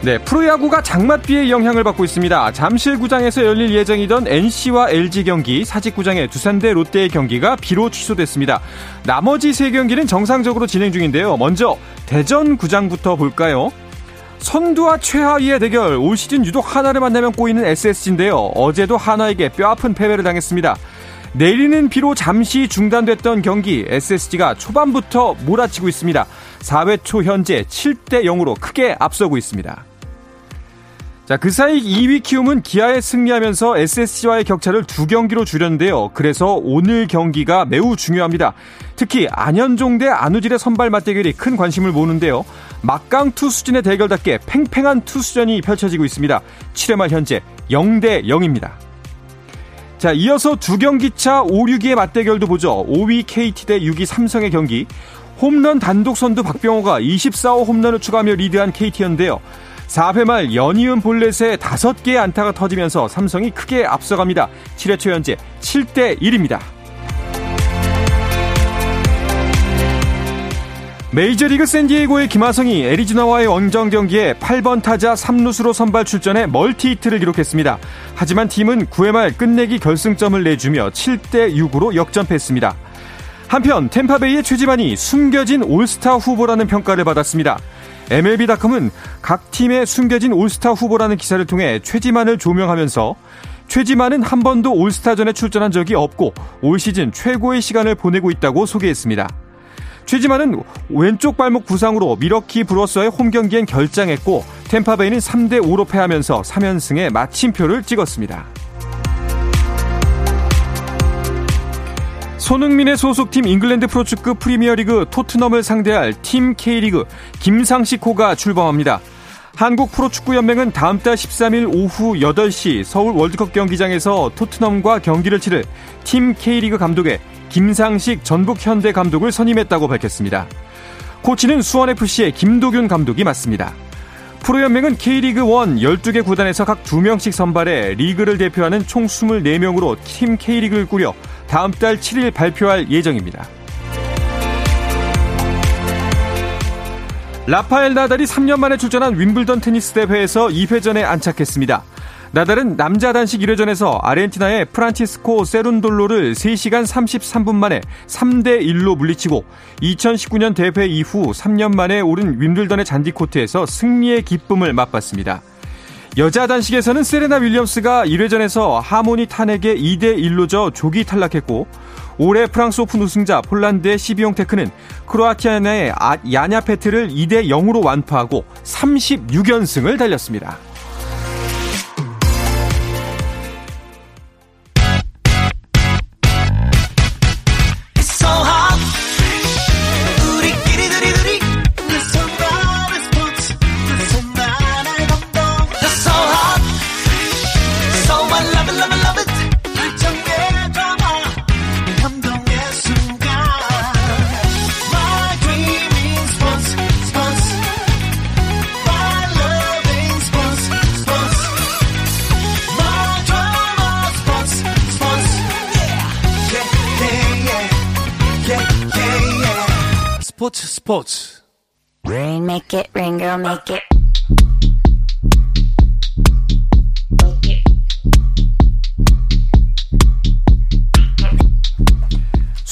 네, 프로야구가 장맛비의 영향을 받고 있습니다. 잠실구장에서 열릴 예정이던 NC와 LG 경기, 사직구장의 두산대 롯데의 경기가 비로 취소됐습니다. 나머지 세 경기는 정상적으로 진행 중인데요. 먼저 대전구장부터 볼까요? 선두와 최하위의 대결, 올 시즌 유독 하나를 만나면 꼬이는 SSG인데요. 어제도 하나에게 뼈아픈 패배를 당했습니다. 내리는 비로 잠시 중단됐던 경기 SSG가 초반부터 몰아치고 있습니다. 4회 초 현재 7대 0으로 크게 앞서고 있습니다. 자, 그 사이 2위 키움은 기아에 승리하면서 SSG와의 격차를 두 경기로 줄였는데요. 그래서 오늘 경기가 매우 중요합니다. 특히 안현종 대 안우질의 선발 맞대결이 큰 관심을 모으는데요. 막강 투수진의 대결답게 팽팽한 투수전이 펼쳐지고 있습니다. 7회 말 현재 0대 0입니다. 자, 이어서 두 경기 차 5, 6위의 맞대결도 보죠. 5위 KT 대 6위 삼성의 경기. 홈런 단독 선두 박병호가 24호 홈런을 추가하며 리드한 KT였는데요. 4회 말 연이은 볼넷에 5개의 안타가 터지면서 삼성이 크게 앞서갑니다. 7회 초 현재 7대 1입니다. 메이저리그 샌디에이고의 김하성이 애리조나와의 원정 경기에 8번 타자 3루수로 선발 출전해 멀티히트를 기록했습니다. 하지만 팀은 9회 말 끝내기 결승점을 내주며 7대 6으로 역전패했습니다. 한편 템파베이의 최지만이 숨겨진 올스타 후보라는 평가를 받았습니다. MLB.com은 각 팀의 숨겨진 올스타 후보라는 기사를 통해 최지만을 조명하면서 최지만은 한 번도 올스타전에 출전한 적이 없고 올 시즌 최고의 시간을 보내고 있다고 소개했습니다. 최지만은 왼쪽 발목 부상으로 밀워키 브루어스와의 홈 경기엔 결장했고 템파베이는 3대 5로 패하면서 3연승에 마침표를 찍었습니다. 손흥민의 소속팀 잉글랜드 프로축구 프리미어리그 토트넘을 상대할 팀 K리그 김상식 호가 출범합니다. 한국 프로축구연맹은 다음 달 13일 오후 8시 서울 월드컵 경기장에서 토트넘과 경기를 치를 팀 K리그 감독에 김상식 전북 현대 감독을 선임했다고 밝혔습니다. 코치는 수원FC의 김도균 감독이 맡습니다. 프로연맹은 K리그 1 12개 구단에서 각 2명씩 선발해 리그를 대표하는 총 24명으로 팀 K리그를 꾸려 다음 달 7일 발표할 예정입니다. 라파엘 나달이 3년 만에 출전한 윔블던 테니스 대회에서 2회전에 안착했습니다. 나달은 남자 단식 1회전에서 아르헨티나의 프란치스코 세룬돌로를 3시간 33분 만에 3대 1로 물리치고 2019년 대회 이후 3년 만에 오른 윔블던의 잔디 코트에서 승리의 기쁨을 맛봤습니다. 여자 단식에서는 세레나 윌리엄스가 1회전에서 하모니 탄에게 2대 1로 져 조기 탈락했고 올해 프랑스 오픈 우승자 폴란드의 시비옹테크는 크로아티아의 야냐 페트를 2대 0으로 완파하고 36연승을 달렸습니다.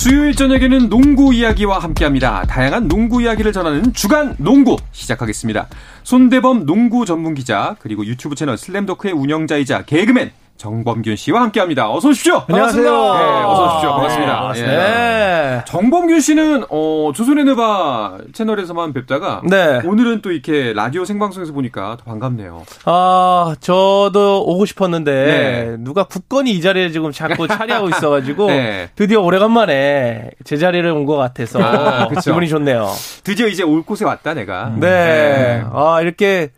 수요일 저녁에는 농구 이야기와 함께합니다. 다양한 농구 이야기를 전하는 주간 농구 시작하겠습니다. 손대범 농구 전문 기자 그리고 유튜브 채널 슬램더크의 운영자이자 개그맨 정범균 씨와 함께합니다. 어서 오십시오. 안녕하세요. 네, 어서 오십시오. 반갑습니다. 네, 반갑습니다. 네. 정범균 씨는 어, 조선의 느바 채널에서만 뵙다가 네. 오늘은 또 이렇게 라디오 생방송에서 보니까 더 반갑네요. 아, 저도 오고 싶었는데 네. 누가 굳건히 이 자리에 지금 자꾸 차리하고 있어가지고 네. 드디어 오래간만에 제 자리를 온 것 같아서 아, 기분이 좋네요. 드디어 이제 올 곳에 왔다 내가. 네. 네. 아 이렇게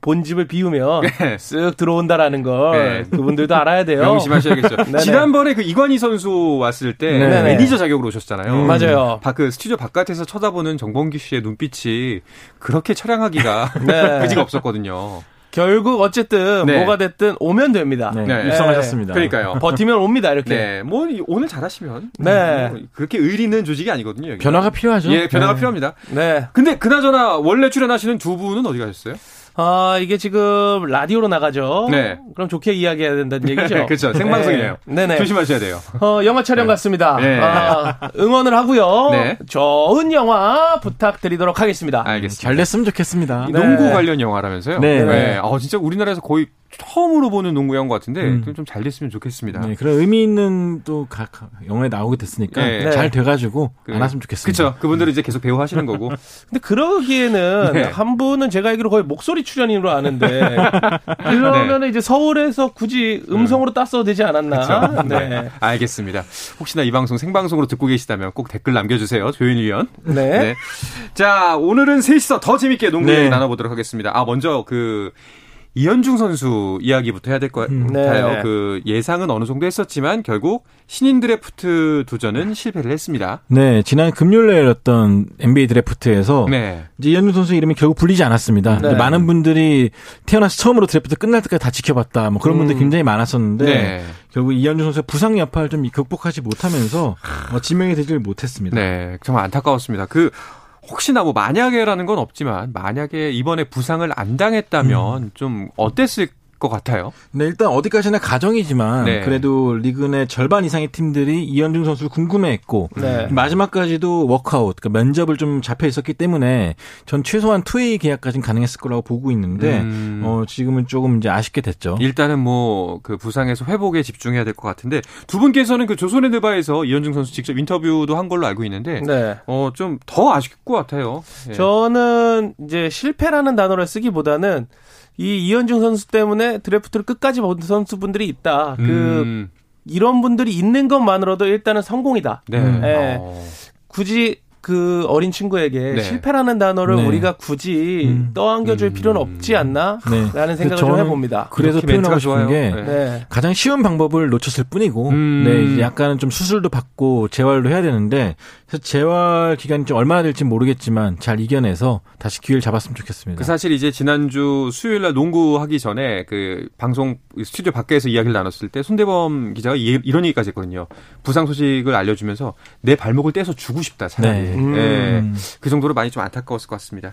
본집을 비우면 네. 쓱 들어온다라는 걸 네. 그분들도 알아야 돼요. 명심하셔야겠죠. 지난번에 그 이관희 선수 왔을 때 네네. 매니저 자격으로 오셨잖아요. 음, 맞아요. 그 스튜디오 바깥에서 쳐다보는 정범기 씨의 눈빛이 그렇게 처량하기가 네. 그지가 없었거든요. 결국 어쨌든 네. 뭐가 됐든 오면 됩니다. 네. 네. 입성하셨습니다. 그러니까요. 버티면 옵니다. 이렇게. 네. 뭐 오늘 잘하시면 네. 뭐 그렇게 의리는 조직이 아니거든요. 여기가. 변화가 필요하죠. 예, 변화가 네. 필요합니다. 네. 근데 그나저나 원래 출연하시는 두 분은 어디 가셨어요? 아, 이게 지금 라디오로 나가죠. 네. 그럼 좋게 이야기해야 된다는 얘기죠. 그렇죠. 생방송이에요. 네. 네 조심하셔야 돼요. 어, 영화 촬영 네. 같습니다. 네. 아, 응원을 하고요. 네. 좋은 영화 부탁드리도록 하겠습니다. 알겠습니다. 잘 됐으면 좋겠습니다. 농구 관련 영화라면서요? 네. 네. 아, 진짜 우리나라에서 거의 처음으로 보는 농구 영화 같은데 음. 좀잘 됐으면 좋겠습니다. 네, 그런 의미 있는 또 각 영화에 나오게 됐으니까 네. 잘 돼가지고 그, 안 왔으면 좋겠습니다. 그렇죠. 그분들은 이제 계속 배우 하시는 거고. 근데 그러기에는 네. 한 분은 제가 알기로 거의 목소리 출연으로 아는데 그러면 네. 이제 서울에서 굳이 음성으로 땄어도 되지 않았나? 네. 네. 알겠습니다. 혹시나 이 방송 생방송으로 듣고 계시다면 꼭 댓글 남겨주세요. 조윤희 위원. 네. 네. 자, 오늘은 셋이서 더 재밌게 농구 얘기 나눠보도록 하겠습니다. 아, 먼저 그 이현중 선수 이야기부터 해야 될것 음, 같아요. 네. 그 예상은 어느 정도 했었지만 결국 신인 드래프트 도전은 실패를 했습니다. 네, 지난 금요일에 열렸던 NBA 드래프트에서 네. 이제 이현중 선수 이름이 결국 불리지 않았습니다. 네. 많은 분들이 태어나서 처음으로 드래프트 끝날 때까지 다 지켜봤다. 뭐 그런 분들 음. 굉장히 많았었는데 네. 결국 이현중 선수의 부상 여파를 좀 극복하지 못하면서 뭐 지명이 되질 못했습니다. 네, 정말 안타까웠습니다. 그 혹시나 뭐 만약에라는 건 없지만 만약에 이번에 부상을 안 당했다면 음. 좀 어땠을 것 같아요. 네, 일단 어디까지나 가정이지만 네. 그래도 리그 내 절반 이상의 팀들이 이현중 선수를 궁금해했고 네. 마지막까지도 워크아웃, 그러니까 면접을 좀 잡혀 있었기 때문에 전 최소한 투웨이 계약까지는 가능했을 거라고 보고 있는데 음. 어, 지금은 조금 이제 아쉽게 됐죠. 일단은 뭐 그 부상에서 회복에 집중해야 될 것 같은데 두 분께서는 그 조선헤드바에서 이현중 선수 직접 인터뷰도 한 걸로 알고 있는데 네. 어 좀 더 아쉽을 것 같아요. 네. 저는 이제 실패라는 단어를 쓰기보다는 이 이현중 선수 때문에 드래프트를 끝까지 본 선수분들이 있다. 그 음. 이런 분들이 있는 것만으로도 일단은 성공이다. 네. 네. 어. 굳이 그 어린 친구에게 네. 실패라는 단어를 네. 우리가 굳이 음. 떠안겨줄 음. 필요는 없지 않나? 네. 라는 생각을 좀 해봅니다. 그래서 표현하고 싶은 게 네. 가장 쉬운 방법을 놓쳤을 뿐이고, 음. 네, 이제 약간은 좀 수술도 받고 재활도 해야 되는데, 그래서 재활 기간이 좀 얼마나 될지 모르겠지만 잘 이겨내서 다시 기회를 잡았으면 좋겠습니다. 그 사실 이제 지난주 수요일 날 농구하기 전에 그 방송 스튜디오 밖에서 이야기를 나눴을 때 손대범 기자가 이런 얘기까지 했거든요. 부상 소식을 알려주면서 내 발목을 떼서 주고 싶다 차라리. 네. 음. 네. 그 정도로 많이 좀 안타까웠을 것 같습니다.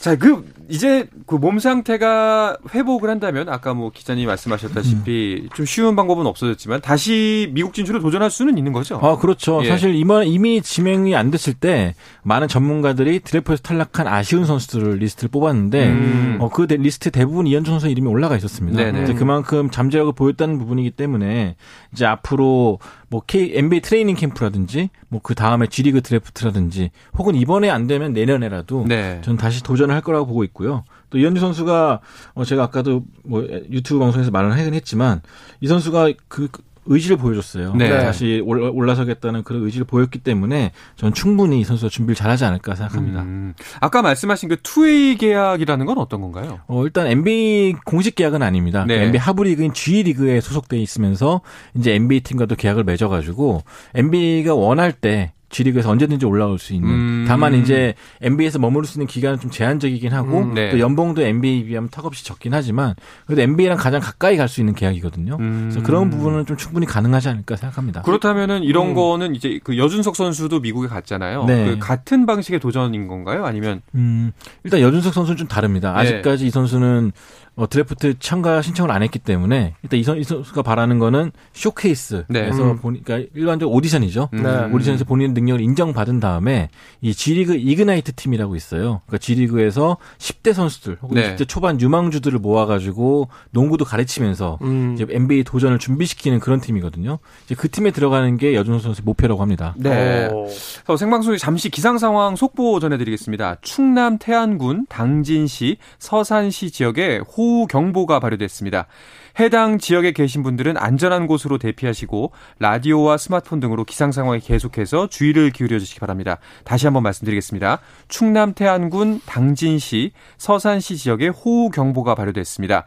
자, 그 이제 그 몸 상태가 회복을 한다면 아까 뭐 기자님 말씀하셨다시피 음. 좀 쉬운 방법은 없어졌지만 다시 미국 진출을 도전할 수는 있는 거죠. 아, 그렇죠. 예. 사실 이번 이미 지명이 안 됐을 때 많은 전문가들이 드래프트에서 탈락한 아쉬운 선수들을 리스트를 뽑았는데 음. 어, 그 리스트 대부분 이현중 선수 이름이 올라가 있었습니다. 네네. 이제 그만큼 잠재력을 보였다는 부분이기 때문에 이제 앞으로 뭐 K NBA 트레이닝 캠프라든지 뭐 그 다음에 G리그 드래프트라든지 혹은 이번에 안 되면 내년에라도 네. 저는 다시 도전을 할 거라고 보고 있고요. 또 이현중 선수가 어 제가 아까도 뭐 유튜브 방송에서 말을 하긴 했지만 이 선수가 그 의지를 보여줬어요. 네. 다시 올라 서겠다는 그런 의지를 보였기 때문에 전 충분히 이 선수가 준비를 잘하지 않을까 생각합니다. 음. 아까 말씀하신 그 two-way 계약이라는 건 어떤 건가요? 어, 일단 NBA 공식 계약은 아닙니다. 네. NBA 하부 리그인 G 리그에 소속돼 있으면서 이제 NBA 팀과도 계약을 맺어가지고 NBA가 원할 때 G리그에서 언제든지 올라올 수 있는. 음. 다만 이제 NBA에서 머무를 수 있는 기간은 좀 제한적이긴 하고 음, 네. 또 연봉도 NBA에 비하면 턱없이 적긴 하지만 그래도 NBA랑 가장 가까이 갈 수 있는 계약이거든요. 음. 그래서 그런 부분은 좀 충분히 가능하지 않을까 생각합니다. 그렇다면은 이런 음. 거는 이제 그 여준석 선수도 미국에 갔잖아요. 네. 그 같은 방식의 도전인 건가요? 아니면 음, 일단 여준석 선수는 좀 다릅니다. 네. 아직까지 이 선수는 어, 드래프트 참가 신청을 안 했기 때문에 일단 이선, 이선수가 바라는 거는 쇼케이스에서 네. 음. 보니까 일반적 오디션이죠. 음. 네. 오디션에서 본인 능력을 인정받은 다음에 이 G리그 이그나이트 팀이라고 있어요. 그러니까 G리그에서 10대 선수들 혹은 네. 10대 초반 유망주들을 모아가지고 농구도 가르치면서 음. 이제 NBA 도전을 준비시키는 그런 팀이거든요. 이제 그 팀에 들어가는 게 여준석 선수의 목표라고 합니다. 네. 어, 생방송에 잠시 기상 상황 속보 전해드리겠습니다. 충남 태안군 당진시 서산시 지역에 호 호우 경보가 발효됐습니다. 해당 지역에 계신 분들은 안전한 곳으로 대피하시고 라디오와 스마트폰 등으로 기상 상황에 계속해서 주의를 기울여 주시기 바랍니다. 다시 한번 말씀드리겠습니다. 충남 태안군 당진시, 서산시 지역에 호우 경보가 발효됐습니다.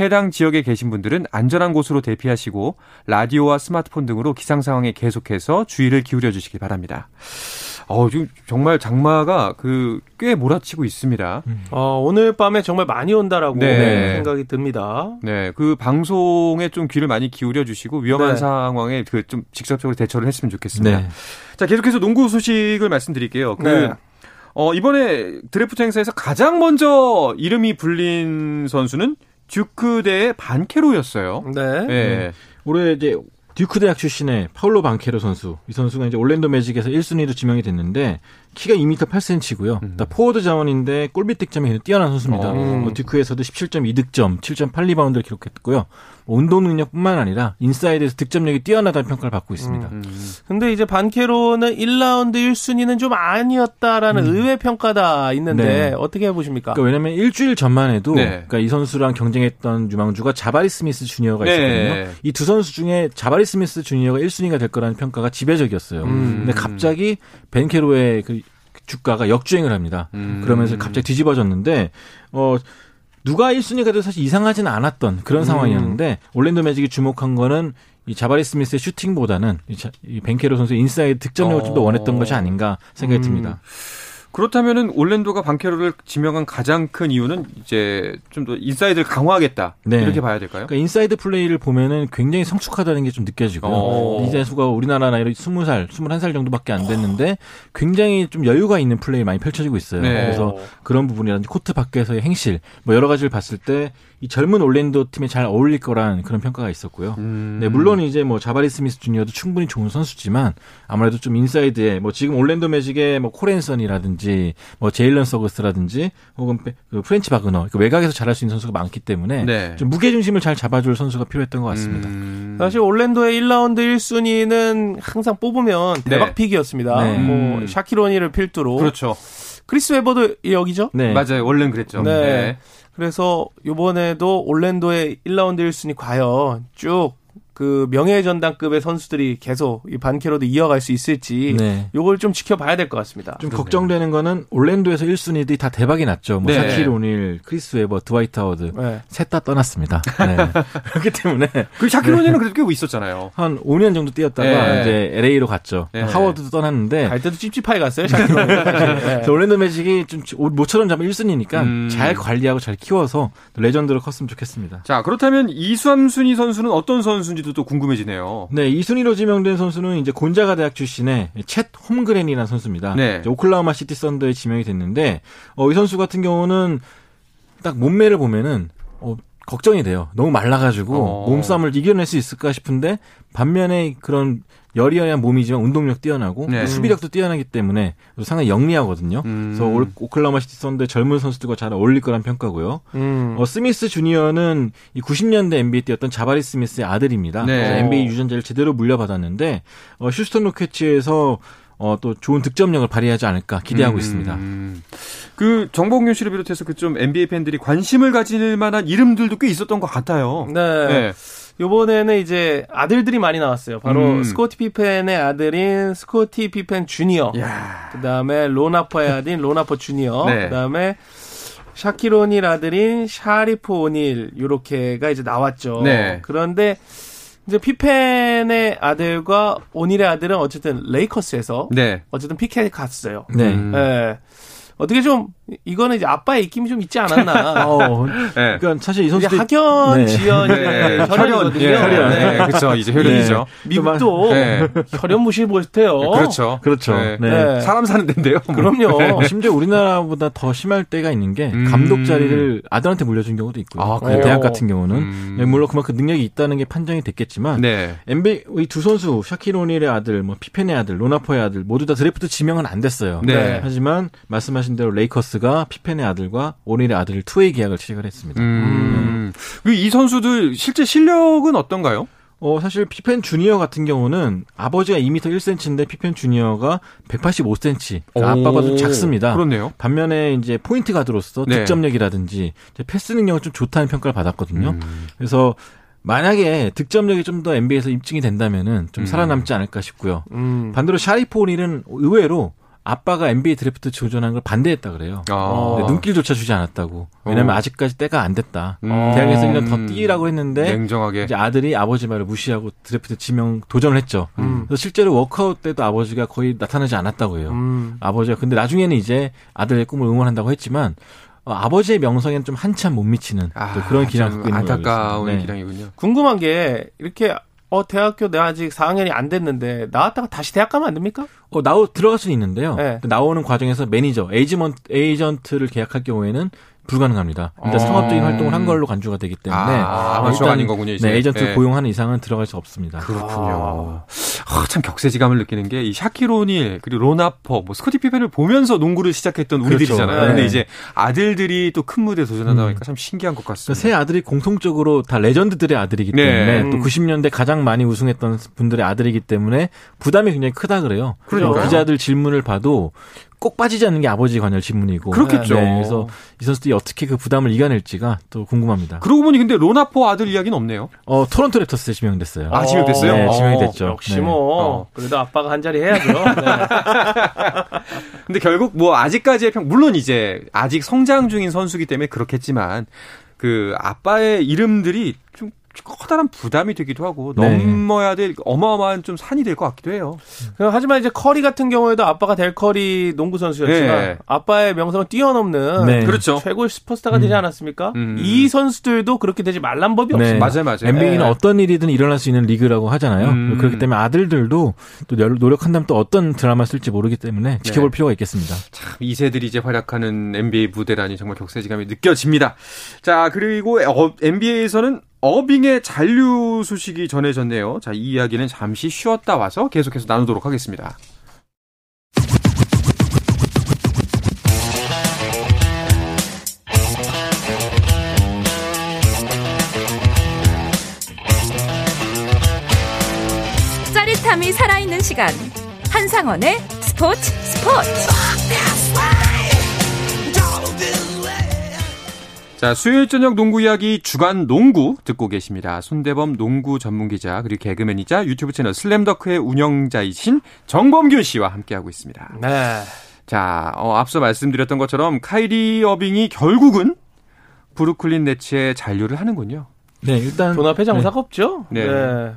해당 지역에 계신 분들은 안전한 곳으로 대피하시고 라디오와 스마트폰 등으로 기상 상황에 계속해서 주의를 기울여 주시기 바랍니다. 어, 지금 정말 장마가 그 꽤 몰아치고 있습니다. 어, 오늘 밤에 정말 많이 온다라고 네. 생각이 듭니다. 네, 그 방송에 좀 귀를 많이 기울여 주시고 위험한 네. 상황에 그 좀 직접적으로 대처를 했으면 좋겠습니다. 네. 자, 계속해서 농구 소식을 말씀드릴게요. 그 네. 어, 이번에 드래프트 행사에서 가장 먼저 이름이 불린 선수는 듀크 대 반케로였어요. 네. 네. 올해 이제 듀크 대학 출신의 파울로 방케로 선수. 이 선수가 이제 올랜도 매직에서 1순위로 지명이 됐는데 키가 2m 8cm고요. 음. 포워드 자원인데 골밑 득점이 뛰어난 선수입니다. 어. 뭐 듀크에서도 17.2득점, 7.8리바운드를 기록했고요. 뭐 운동 능력뿐만 아니라 인사이드에서 득점력이 뛰어나다는 평가를 받고 있습니다. 음. 음. 근데 이제 반케로는 1라운드 1순위는 좀 아니었다라는 음. 의외 평가도 있는데 네. 어떻게 보십니까? 그러니까 왜냐면 일주일 전만 해도 네. 그러니까 이 선수랑 경쟁했던 유망주가 자바리 스미스 주니어가 네. 있었거든요. 네. 이두 선수 중에 자바리 스미스 주니어가 1순위가 될 거라는 평가가 지배적이었어요. 음. 근데 갑자기 반케로의 그 주가가 역주행을 합니다. 음. 그러면서 갑자기 뒤집어졌는데 어 누가 1순위가 돼도 사실 이상하지는 않았던 그런 음. 상황이었는데 올랜도 매직이 주목한 거는 이 자바리 스미스의 슈팅보다는 이, 반케로 선수의 인사이드 득점력을 어. 좀더 원했던 것이 아닌가 생각이 음. 듭니다. 그렇다면은 올랜도가 방케로를 지명한 가장 큰 이유는 이제 좀 더 인사이드를 강화하겠다 네. 이렇게 봐야 될까요? 그러니까 인사이드 플레이를 보면은 굉장히 성숙하다는 게 좀 느껴지고요. 어. 이 선수가 우리나라 나이로 20살, 21살 정도밖에 안 됐는데 굉장히 좀 여유가 있는 플레이 많이 펼쳐지고 있어요. 네. 그래서 그런 부분이라든지 코트 밖에서의 행실 뭐 여러 가지를 봤을 때 이 젊은 올랜도 팀에 잘 어울릴 거란 그런 평가가 있었고요. 음. 네, 물론 이제 뭐 자바리 스미스 주니어도 충분히 좋은 선수지만 아무래도 좀 인사이드에 뭐 지금 올랜도 매직의 뭐 콜 앤서니라든지 라든지 뭐 제일런 석스라든지 혹은 그 프란츠 바그너 그 외곽에서 잘할 수 있는 선수가 많기 때문에 네. 좀 무게 중심을 잘 잡아줄 선수가 필요했던 것 같습니다. 음... 사실 올랜도의 1라운드 1순위는 항상 뽑으면 네. 대박 pick이었습니다. 네. 뭐 음. 샤킬 오닐을 필두로 그렇죠. 크리스 웨버도 여기죠? 네. 맞아요. 원래는 그랬죠. 네. 네. 그래서 이번에도 올랜도의 1라운드 1순위 과연 쭉 그 명예전당급의 선수들이 계속 이 반케로도 이어갈 수 있을지 네. 요걸 좀 지켜봐야 될 것 같습니다. 좀 걱정되는 거는 올랜도에서 1순위들이 다 대박이 났죠. 뭐 네. 샤킬 오닐, 크리스 웨버, 드와이트 하워드 네. 셋다 떠났습니다. 네. 그렇기 때문에 그 샤킬 오닐은 그래도 꽤 있었잖아요. 한 5년 정도 뛰었다가 네. 이제 LA로 갔죠. 네. 하워드도 떠났는데 갈 때도 찝찝하게 갔어요. 샤킬 오닐. 네. 올랜도 매직이 좀 모처럼 잡은 1순위니까 음. 잘 관리하고 잘 키워서 레전드로 컸으면 좋겠습니다. 자 그렇다면 2, 3순위 선수는 어떤 선수인지 선수도 또 궁금해지네요. 네, 이순위로 지명된 선수는 이제 곤자가 대학 출신의 챗 홈그렌이라는 선수입니다. 네. 오클라호마 시티 썬더에 지명이 됐는데 어, 이 선수 같은 경우는 딱 몸매를 보면은 어, 걱정이 돼요. 너무 말라가지고 어. 몸싸움을 이겨낼 수 있을까 싶은데 반면에 그런 여리여리한 몸이지만 운동력 뛰어나고 네. 수비력도 뛰어나기 때문에 상당히 영리하거든요. 음. 그래서 오클라호마 시티 썬더 젊은 선수들과 잘 어울릴 거란 평가고요. 음. 어, 스미스 주니어는 이 90년대 NBA 뛰었던 자바리 스미스의 아들입니다. 네. 그래서 NBA 유전자를 제대로 물려받았는데 어, 휴스턴 로켓츠에서 어, 또 좋은 득점력을 발휘하지 않을까 기대하고 음. 있습니다. 그 정봉균 씨를 비롯해서 그 좀 NBA 팬들이 관심을 가질 만한 이름들도 꽤 있었던 것 같아요. 네. 네. 요번에는 이제 아들들이 많이 나왔어요. 바로 음. 스코티 피펜의 아들인 스코티 피펜 주니어. 그 다음에 론 하퍼의 아들인 론 하퍼 주니어. 네. 그 다음에 샤킬 오닐 아들인 샤리프 오닐. 요렇게가 이제 나왔죠. 네. 그런데 이제 피펜의 아들과 오닐의 아들은 어쨌든 레이커스에서 네. 어쨌든 pick해 갔어요. 네. 음. 네. 어떻게 좀 이거는 이제 아빠의 입김이 좀 있지 않았나. 어, 네. 그러니까 사실 이 선수 학연 네. 지연 네. 혈연이거든요. 네. 혈연. 네. 그렇죠. 이제 혈연이죠. 네. 미국도 네. 혈연 무시 못해요. 그렇죠. 그렇죠. 네. 사람 사는 데인데요. 그럼요. 심지어 우리나라보다 더 심할 때가 있는 게 음. 감독 자리를 아들한테 물려준 경우도 있고요. 아, 대학 같은 경우는 음. 물론 그만큼 능력이 있다는 게 판정이 됐겠지만 네. NBA 이두 선수 샤키로닐의 아들, 뭐 피펜의 아들, 로나퍼의 아들 모두 다 드래프트 지명은 안 됐어요. 하지만 말씀하신 대로 레이커스 가 피펜의 아들과 오닐의 아들을 two-way 계약을 체결을 했습니다. 음. 음. 이 선수들 실제 실력은 어떤가요? 어, 사실 피펜 주니어 같은 경우는 아버지가 2m 1cm인데 피펜 주니어가 185cm. 그러니까 아빠가 좀 작습니다. 그렇네요. 반면에 이제 포인트 가드로서 네. 득점력이라든지 패스 능력은 좀 좋다는 평가를 받았거든요. 음. 그래서 만약에 득점력이 좀 더 NBA에서 입증이 된다면은 좀 음. 살아남지 않을까 싶고요. 음. 반대로 샤리프 오닐은 의외로 아빠가 NBA 드래프트 도전한 걸 반대했다 그래요. 아. 눈길조차 주지 않았다고. 왜냐면 어. 아직까지 때가 안 됐다. 음. 대학에서 1년 더 뛰라고 했는데 냉정하게 이제 아들이 아버지 말을 무시하고 드래프트 지명 도전을 했죠. 음. 그래서 실제로 워크아웃 때도 아버지가 거의 나타나지 않았다고 해요. 음. 아버지가 근데 나중에는 이제 아들의 꿈을 응원한다고 했지만 어, 아버지의 명성에는 좀 한참 못 미치는 아, 그런 기량을 갖고 있는 안타까운 네. 기량이군요. 궁금한 게 이렇게 어 대학교 내가 아직 4학년이 안 됐는데 나왔다가 다시 대학 가면 안 됩니까? 어 나오 들어갈 수는 있는데요. 네. 나오는 과정에서 매니저, 에이지먼 에이전트를 계약할 경우에는 불가능합니다. 일단 어. 상업적인 활동을 한 걸로 간주가 되기 때문에 아, 아마추어 아닌 거군요. 이제. 네, 에이전트 네. 고용하는 이상은 들어갈 수 없습니다. 그렇군요. 아. 아, 참 격세지감을 느끼는 게 이 샤킬 오닐 그리고 론 하퍼, 뭐 스코티 피펜을 보면서 농구를 시작했던 그렇죠. 우리들이잖아요. 네. 근데 이제 아들들이 또 큰 무대 에 도전한다 음. 보니까 음. 참 신기한 것 같습니다. 세 아들이 공통적으로 다 레전드들의 아들이기 네. 때문에 네. 또 90년대 가장 많이 우승했던 분들의 아들이기 때문에 부담이 굉장히 크다 그래요. 그러니까 기자들 질문을 봐도 꼭 빠지지 않는 게 아버지 관여할 질문이고. 그렇겠죠. 네, 그래서 이 선수들이 어떻게 그 부담을 이겨낼지가 또 궁금합니다. 그러고 보니 근데 로나포 아들 이야기는 없네요. 어, 토론토 랩터스에 지명됐어요. 아, 지명됐어요? 네, 지명이 됐죠. 역시 네. 뭐 어. 그래도 아빠가 한 자리 해야죠. 네. 근데 결국 뭐 아직까지의 평 물론 이제 아직 성장 중인 선수기 때문에 그렇겠지만 그 아빠의 이름들이 좀 커다란 부담이 되기도 하고 네. 넘어야 될 어마어마한 좀 산이 될 것 같기도 해요. 하지만 이제 커리 같은 경우에도 아빠 델 커리가 농구 선수였지만 네. 아빠의 명성을 뛰어넘는 네. 그렇죠. 최고의 슈퍼스타가 음. 되지 않았습니까? 음. 이 선수들도 그렇게 되지 말란 법이 네. 없습니다. 맞아요, 맞아요. NBA는 네. 어떤 일이든 일어날 수 있는 리그라고 하잖아요. 음. 그렇기 때문에 아들들도 또 노력한다면 또 어떤 드라마 쓸지 모르기 때문에 지켜볼 네. 필요가 있겠습니다. 참 이세들이 이제 활약하는 NBA 무대라니 정말 격세지감이 느껴집니다. 자 그리고 NBA에서는 어빙의 잔류 소식이 전해졌네요. 자, 이 이야기는 잠시 쉬었다 와서 계속해서 나누도록 하겠습니다. 짜릿함이 살아있는 시간. 한상원의 스포츠 스포츠. 자, 수요일 저녁 농구 이야기 주간 농구 듣고 계십니다. 손대범 농구 전문 기자 그리고 개그맨이자 유튜브 채널 슬램더크의 운영자이신 정범균 씨와 함께하고 있습니다. 네. 자, 어, 앞서 말씀드렸던 것처럼 카이리 어빙이 결국은 브루클린 네츠에 잔류를 하는군요. 네, 일단 돈 앞에 장사가 네. 없죠. 네. 네.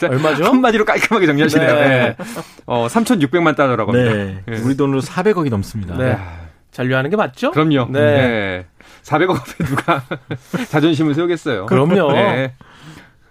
얼마죠? 한마디로 깔끔하게 정리하시네요. 네. 네. 어, 3,600만 달러라고 합니다. 네. 네. 우리 돈으로 400억이 넘습니다. 네. 잔류하는 게 맞죠? 그럼요. 네. 네. 400억 앞에 누가 자존심을 세우겠어요. 그럼요. 네.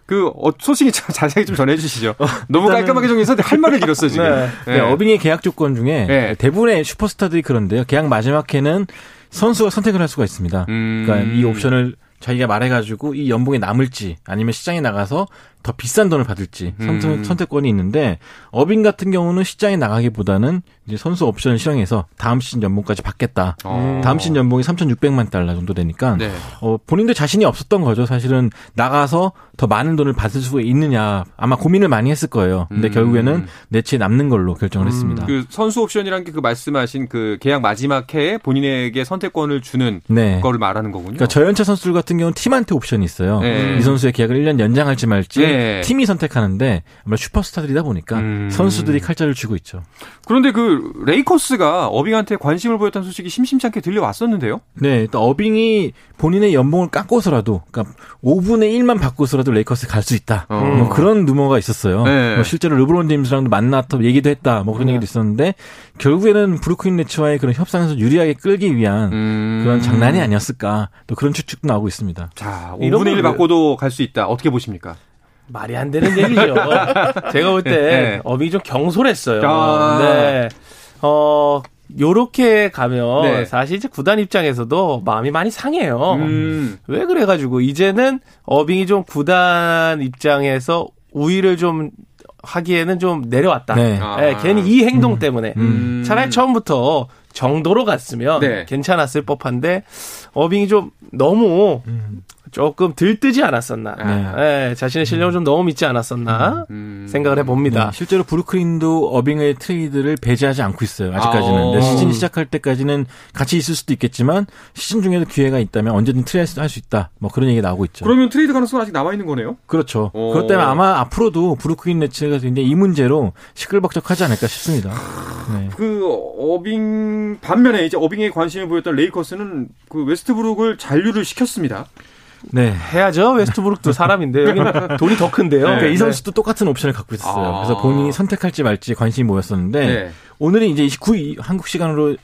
그 어, 소식이 자세히 좀 전해주시죠. 어, 너무 깔끔하게 정리해서 할 말을 잃었어요 지금. 네. 네. 네. 어빙의 계약 조건 중에 네. 대부분의 슈퍼스타들이 그런데요. 계약 마지막 해는 선수가 선택을 할 수가 있습니다. 음... 그러니까 이 옵션을 자기가 말해가지고 이 연봉이 남을지 아니면 시장에 나가서 더 비싼 돈을 받을지 선택, 음. 선택권이 있는데 어빙 같은 경우는 시장에 나가기보다는 이제 선수 옵션을 실행해서 다음 시즌 연봉까지 받겠다. 어. 다음 시즌 연봉이 3,600만 달러 정도 되니까 네. 어, 본인도 자신이 없었던 거죠. 사실은 나가서 더 많은 돈을 받을 수 있느냐 아마 고민을 많이 했을 거예요. 근데 음. 결국에는 내치에 남는 걸로 결정을 음. 했습니다. 그 선수 옵션이란 게 그 말씀하신 그 계약 마지막 해에 본인에게 선택권을 주는 네. 거를 말하는 거군요. 그러니까 저연차 선수들 같은 경우는 팀한테 옵션이 있어요. 네. 이 선수의 계약을 1년 연장할지 말지 네. 팀이 선택하는데 아마 슈퍼스타들이다 보니까 음. 선수들이 칼자루를 쥐고 있죠. 그런데 그 레이커스가 어빙한테 관심을 보였다는 소식이 심심치 않게 들려왔었는데요. 네, 또 어빙이 본인의 연봉을 깎고서라도 그러니까 5분의 1만 받고서라도 레이커스 갈 수 있다. 어. 뭐 그런 루머가 있었어요. 네. 뭐 실제로 르브론 제임스랑도 만나서 얘기도 했다. 뭐 그런 네. 얘기도 있었는데 결국에는 브루클린 네츠와의 그런 협상에서 유리하게 끌기 위한 음. 그런 장난이 아니었을까. 또 그런 추측도 나오고 있습니다. 자, 5분의 1 바꿔도 갈 수 있다. 어떻게 보십니까? 말이 안 되는 얘기죠. 제가 볼때 네. 어빙이 좀 경솔했어요. 아. 네. 어, 요렇게 가면 네. 사실 이제 구단 입장에서도 마음이 많이 상해요. 음. 왜 그래가지고 이제는 어빙이 좀 구단 입장에서 우위를 좀 하기에는 좀 내려왔다. 네. 아. 네, 괜히 이 행동 음. 때문에 음. 차라리 처음부터 정도로 갔으면 네. 괜찮았을 법한데 어빙이 좀 너무 음. 조금 들뜨지 않았었나. 네. 네, 자신의 실력을 좀 너무 믿지 않았었나 음. 생각을 해봅니다. 네, 실제로 브루클린도 어빙의 트레이드를 배제하지 않고 있어요. 아직까지는. 아, 시즌 시작할 때까지는 같이 있을 수도 있겠지만 시즌 중에도 기회가 있다면 언제든 트레이드 할 수 있다. 뭐 그런 얘기 나오고 있죠. 그러면 트레이드 가능성은 아직 남아 있는 거네요. 그렇죠. 오. 그것 때문에 아마 앞으로도 브루클린 네츠가 굉장히 이 문제로 시끌벅적하지 않을까 싶습니다. 네. 그 어빙 반면에 이제 어빙에 관심을 보였던 레이커스는 그 웨스트브룩을 잔류를 시켰습니다. 네. 해야죠. 웨스트브룩도 사람인데 여기는 돈이 더 큰데요. 그러니까 이 네. 선수도 똑같은 옵션을 갖고 있었어요. 아. 그래서 본인이 선택할지 말지 관심이 모였었는데 네. 오늘은 이제 29일 한국 시간으로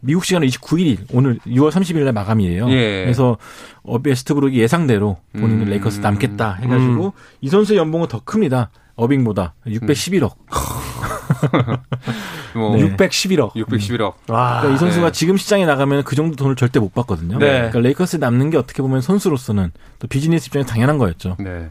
미국 시간으로 29일 오늘 6월 30일 날 마감이에요. 예. 그래서 어, 웨스트브룩이 예상대로 본인은 음. 레이커스 남겠다 해가지고 음. 이 선수의 연봉은 더 큽니다. 어빙보다 611억. 뭐 네. 611억. 611억. 와. 그러니까 이 선수가 네. 지금 시장에 나가면 그 정도 돈을 절대 못 받거든요. 네. 그러니까 레이커스에 남는 게 어떻게 보면 선수로서는 또 비즈니스 입장에 당연한 거였죠. 네.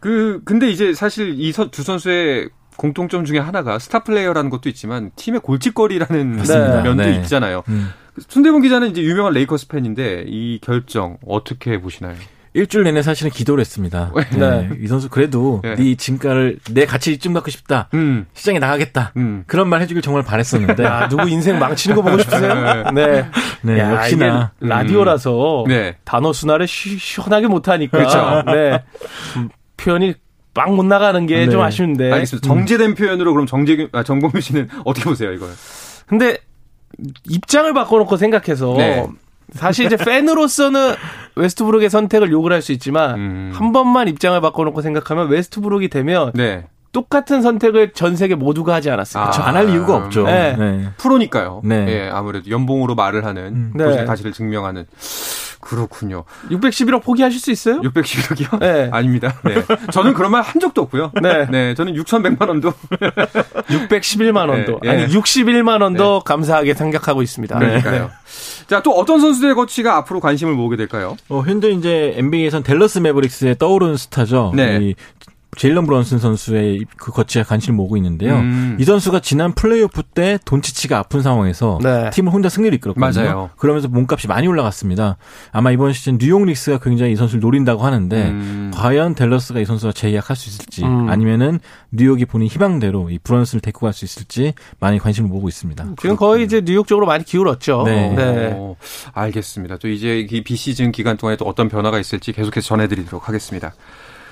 그 근데 이제 사실 이 두 선수의 공통점 중에 하나가 스타 플레이어라는 것도 있지만 팀의 골칫거리라는 네. 면도 네. 있잖아요. 음. 손대본 기자는 이제 유명한 레이커스 팬인데 이 결정 어떻게 보시나요? 일주일 내내 사실은 기도를 했습니다. 네. 네. 이 선수 그래도 네, 네 진가를 내 가치 좀 갖고 싶다. 음. 시장에 나가겠다. 음. 그런 말 해주길 정말 바랬었는데. 야, 누구 인생 망치는 거 보고 싶으세요? 네. 네. 야, 역시나 라디오라서 음. 네. 단어 순화를 시, 시원하게 못하니까. 그렇죠. 네. 음, 표현이 빵못 나가는 게좀 네. 아쉬운데. 알겠습니다. 정제된 표현으로 그럼 정재 아, 정봉규 씨는 어떻게 보세요 이걸? 근데 입장을 바꿔놓고 생각해서. 네. 사실 이제 팬으로서는 웨스트브룩의 선택을 욕을 할 수 있지만 음. 한 번만 입장을 바꿔놓고 생각하면 웨스트브룩이 되면 네. 똑같은 선택을 전 세계 모두가 하지 않았을까? 아, 안할 이유가 없죠. 네. 네. 프로니까요. 네. 네. 아무래도 연봉으로 말을 하는 음. 네. 가치를 증명하는 그렇군요. 611억 포기하실 수 있어요? 611억이요? 네. 아닙니다. 네. 저는 그런 말 한 적도 없고요. 네. 네. 저는 6,100만 원도 611만 원도 네. 아니 61만 원도 감사하게 생각하고 있습니다. 그러니까요. 자, 또 어떤 선수들의 거치가 앞으로 관심을 모으게 될까요? 어, 현재 이제 NBA에선 델러스 매버릭스의 떠오르는 스타죠. 네. 제일런 브런슨 선수의 그 거치에 관심을 모으고 있는데요. 음. 이 선수가 지난 플레이오프 때 돈치치가 아픈 상황에서 네. 팀을 혼자 승리를 이끌었거든요. 맞아요. 그러면서 몸값이 많이 올라갔습니다. 아마 이번 시즌 뉴욕 닉스가 굉장히 이 선수를 노린다고 하는데 음. 과연 델러스가 이 선수와 재계약할 수 있을지 음. 아니면은 뉴욕이 본인 희망대로 이 브런슨을 데리고 갈 수 있을지 많이 관심을 모으고 있습니다. 지금 거의 이제 뉴욕 쪽으로 많이 기울었죠. 네. 네. 오, 알겠습니다. 또 이제 이 비시즌 기간 동안에 또 어떤 변화가 있을지 계속해서 전해드리도록 하겠습니다.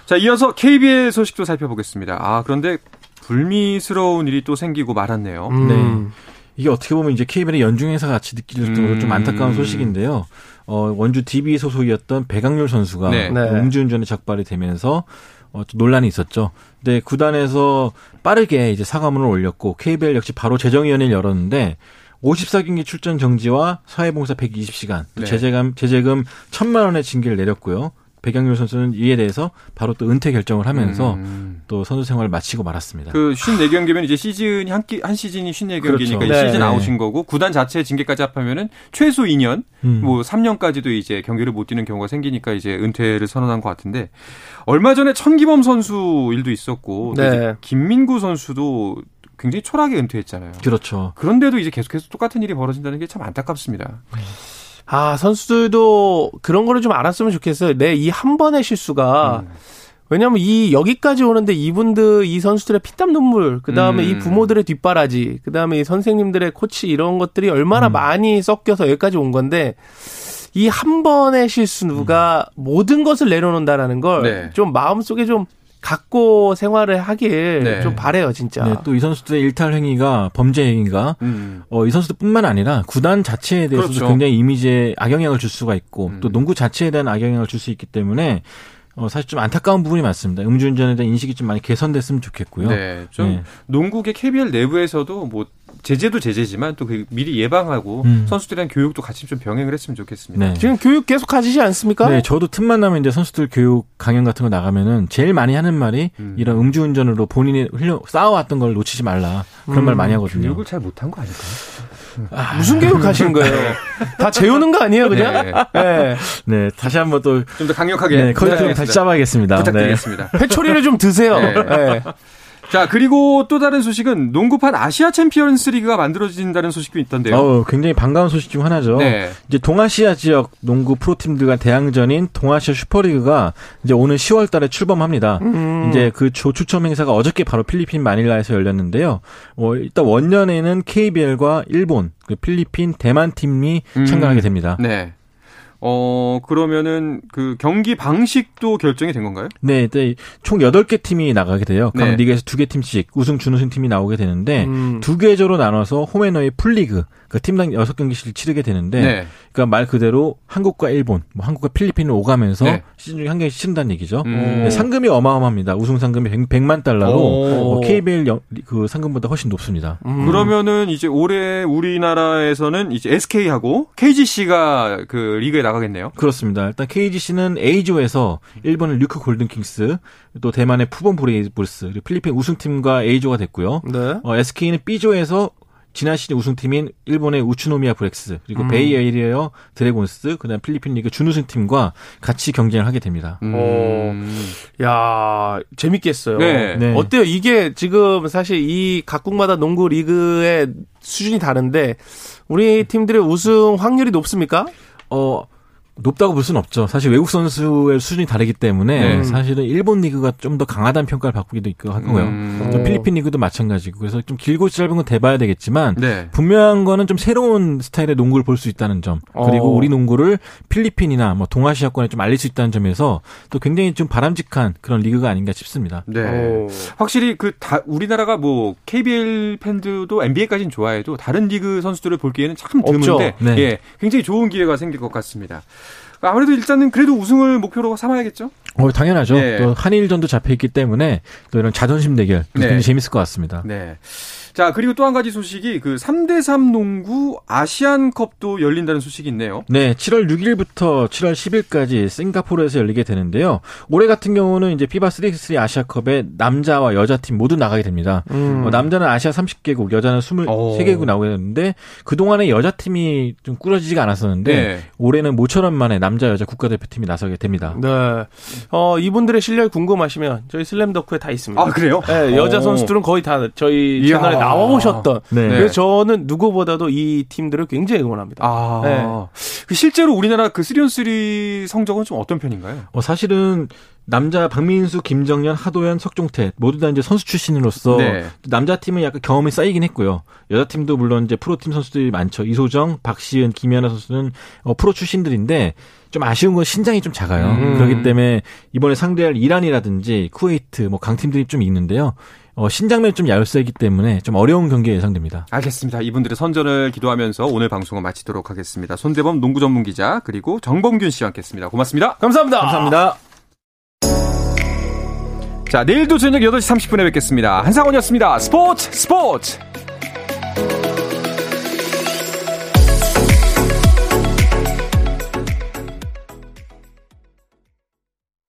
자, 이어서 KBL 소식도 살펴보겠습니다. 아, 그런데 불미스러운 일이 또 생기고 말았네요. 음. 네. 이게 어떻게 보면 이제 KBL의 연중행사 같이 느낄 정도로 음. 좀 안타까운 소식인데요. 어, 원주 DB 소속이었던 배강률 선수가 네. 네. 음주운전에 적발이 되면서 어, 논란이 있었죠. 근데 구단에서 빠르게 이제 사과문을 올렸고 KBL 역시 바로 재정위원회를 열었는데 54경기 출전 정지와 사회봉사 120시간, 네. 제재금 제재금 1천만 원의 징계를 내렸고요. 백양률 선수는 이에 대해서 바로 또 은퇴 결정을 하면서 음. 또 선수 생활을 마치고 말았습니다. 그 54경기면 이제 시즌이 한, 끼, 한 시즌이 54경기니까 그렇죠. 네. 시즌 아웃인 거고 구단 자체 징계까지 합하면은 최소 2년, 음. 뭐 3년까지도 이제 경기를 못 뛰는 경우가 생기니까 이제 은퇴를 선언한 것 같은데 얼마 전에 천기범 선수 일도 있었고 네. 김민구 선수도 굉장히 초라하게 은퇴했잖아요. 그렇죠. 그런데도 이제 계속해서 똑같은 일이 벌어진다는 게 참 안타깝습니다. 네. 아, 선수들도 그런 거를 좀 알았으면 좋겠어요. 내 이 한 번의 실수가 음. 왜냐하면 이 여기까지 오는데 이분들 이 선수들의 피땀 눈물 그 다음에 음. 이 부모들의 뒷바라지 그 다음에 이 선생님들의 코치 이런 것들이 얼마나 음. 많이 섞여서 여기까지 온 건데 이 한 번의 실수가 음. 모든 것을 내려놓는다라는 걸좀 네. 마음속에 좀 갖고 생활을 하길 네. 좀 바래요, 진짜. 네, 또이 선수들의 일탈 행위가 범죄 행위가 음. 어, 이 선수들뿐만 아니라 구단 자체에 대해서도 그렇죠. 굉장히 이미지에 악영향을 줄 수가 있고 음. 또 농구 자체에 대한 악영향을 줄 수 있기 때문에 어, 사실 좀 안타까운 부분이 많습니다. 음주운전에 대한 인식이 좀 많이 개선됐으면 좋겠고요. 네, 좀 네. 농구계 KBL 내부에서도 뭐 제재도 제재지만 또 그 미리 예방하고 음. 선수들에 대한 교육도 같이 좀 병행을 했으면 좋겠습니다. 네. 지금 교육 계속 하시지 않습니까? 네, 저도 틈만 나면 이제 선수들 교육 강연 같은 거 나가면은 제일 많이 하는 말이 음. 이런 음주운전으로 본인이 흘려 쌓아왔던 걸 놓치지 말라 그런 음. 말 많이 하거든요. 교육을 잘 못한 거 아닐까요? 아, 무슨 교육 하시는 거예요? 다 재우는 거 아니에요, 그냥? 네. 네. 네 다시 한번 또 좀 더 강력하게 네, 네. 다시 잡아야겠습니다. 부탁드리겠습니다. 네. 회초리를 좀 드세요. 네. 네. 자, 그리고 또 다른 소식은 농구판 아시아 챔피언스 리그가 만들어진다는 소식도 있던데요. 어, 굉장히 반가운 소식 중 하나죠. 네. 이제 동아시아 지역 농구 프로팀들과 대항전인 동아시아 슈퍼리그가 이제 오는 10월 달에 출범합니다. 음. 이제 그 조, 추첨 행사가 어저께 바로 필리핀 마닐라에서 열렸는데요. 어, 일단 원년에는 KBL과 일본, 그 필리핀, 대만 팀이 음. 참가하게 됩니다. 네. 어, 그러면은 그 경기 방식도 결정이 된 건가요? 네, 네. 총 8개 팀이 나가게 돼요. 각 네. 리그에서 2개 팀씩 우승, 준우승 팀이 나오게 되는데 음. 두 계조로 나눠서 홈앤어의 풀리그 그 팀당 6경기씩 치르게 되는데 네. 그러니까 말 그대로 한국과 일본, 뭐 한국과 필리핀을 오가면서 네. 시즌 중에 한 경기씩 치른다는 얘기죠. 음. 네, 상금이 어마어마합니다. 우승 상금이 100, 만 달러로 뭐 KBL 영, 그 상금보다 훨씬 높습니다. 음. 그러면은 이제 올해 우리나라에서는 이제 SK하고 KGC가 그 리그에 나가겠네요. 그렇습니다. 일단 KGC는 A조에서 일본의 류큐 골든킹스, 또 대만의 푸본 브레이브스, 그리고 필리핀 우승팀과 A조가 됐고요. 네. 어, SK는 B조에서 지난 시즌 우승팀인 일본의 우츠노미야 브렉스 그리고 음. 베이 에어리어 드래곤스 그다음 필리핀 리그 준우승팀과 같이 경쟁을 하게 됩니다. 음. 어, 야 재밌겠어요. 네. 네. 어때요? 이게 지금 사실 이 각국마다 농구 리그의 수준이 다른데 우리 팀들의 우승 확률이 높습니까? 어 높다고 볼 수는 없죠. 사실 외국 선수의 수준이 다르기 때문에 네. 사실은 일본 리그가 좀 더 강하다는 평가를 받기도 있고 하고요. 음. 필리핀 리그도 마찬가지고 그래서 좀 길고 짧은 건 대봐야 되겠지만 네. 분명한 거는 좀 새로운 스타일의 농구를 볼 수 있다는 점 그리고 어. 우리 농구를 필리핀이나 뭐 동아시아권에 좀 알릴 수 있다는 점에서 또 굉장히 좀 바람직한 그런 리그가 아닌가 싶습니다. 네. 오. 확실히 그 다 우리나라가 뭐 KBL 팬들도 NBA까지는 좋아해도 다른 리그 선수들을 볼 기회는 참 드문데 네. 예, 굉장히 좋은 기회가 생길 것 같습니다. 아무래도 일단은 그래도 우승을 목표로 삼아야겠죠? 어, 당연하죠. 네. 또 한일전도 잡혀 있기 때문에 또 이런 자존심 대결 네. 굉장히 재밌을 것 같습니다. 네. 자, 그리고 또 한 가지 소식이 그 3대3 농구 아시안컵도 열린다는 소식이 있네요. 네, 7월 6일부터 7월 10일까지 싱가포르에서 열리게 되는데요. 올해 같은 경우는 이제 피바 3x3 아시아컵에 남자와 여자팀 모두 나가게 됩니다. 음. 어, 남자는 아시아 30개국, 여자는 23개국 나오게 되는데 그동안에 여자팀이 좀 꾸려지지가 않았었는데 네. 올해는 모처럼 만에 남자, 여자 국가대표팀이 나서게 됩니다. 네. 어, 이분들의 실력이 궁금하시면 저희 슬램 덕후에 다 있습니다. 아, 그래요? 네, 여자 선수들은 거의 다 저희 채널에 나와 나와보셨던. 네. 그래서 저는 누구보다도 이 팀들을 굉장히 응원합니다. 아. 네. 그 실제로 우리나라 그 3on3 성적은 좀 어떤 편인가요? 어, 사실은 남자 박민수, 김정현, 하도현, 석종태 모두 다 이제 선수 출신으로서 네. 남자 팀은 약간 경험이 쌓이긴 했고요. 여자 팀도 물론 이제 프로팀 선수들이 많죠. 이소정, 박시은, 김연아 선수는 어, 프로 출신들인데 좀 아쉬운 건 신장이 좀 작아요. 음. 그렇기 때문에 이번에 상대할 이란이라든지 쿠웨이트 뭐 강팀들이 좀 있는데요. 어, 신장면이 좀 얄세기 때문에 좀 어려운 경기 예상됩니다. 알겠습니다. 이분들의 선전을 기도하면서 오늘 방송을 마치도록 하겠습니다. 손대범 농구 전문 기자 그리고 정범균 씨와 함께했습니다. 고맙습니다. 감사합니다. 감사합니다. 자, 내일도 저녁 8시 30분에 뵙겠습니다. 한상원이었습니다. 스포츠 스포츠!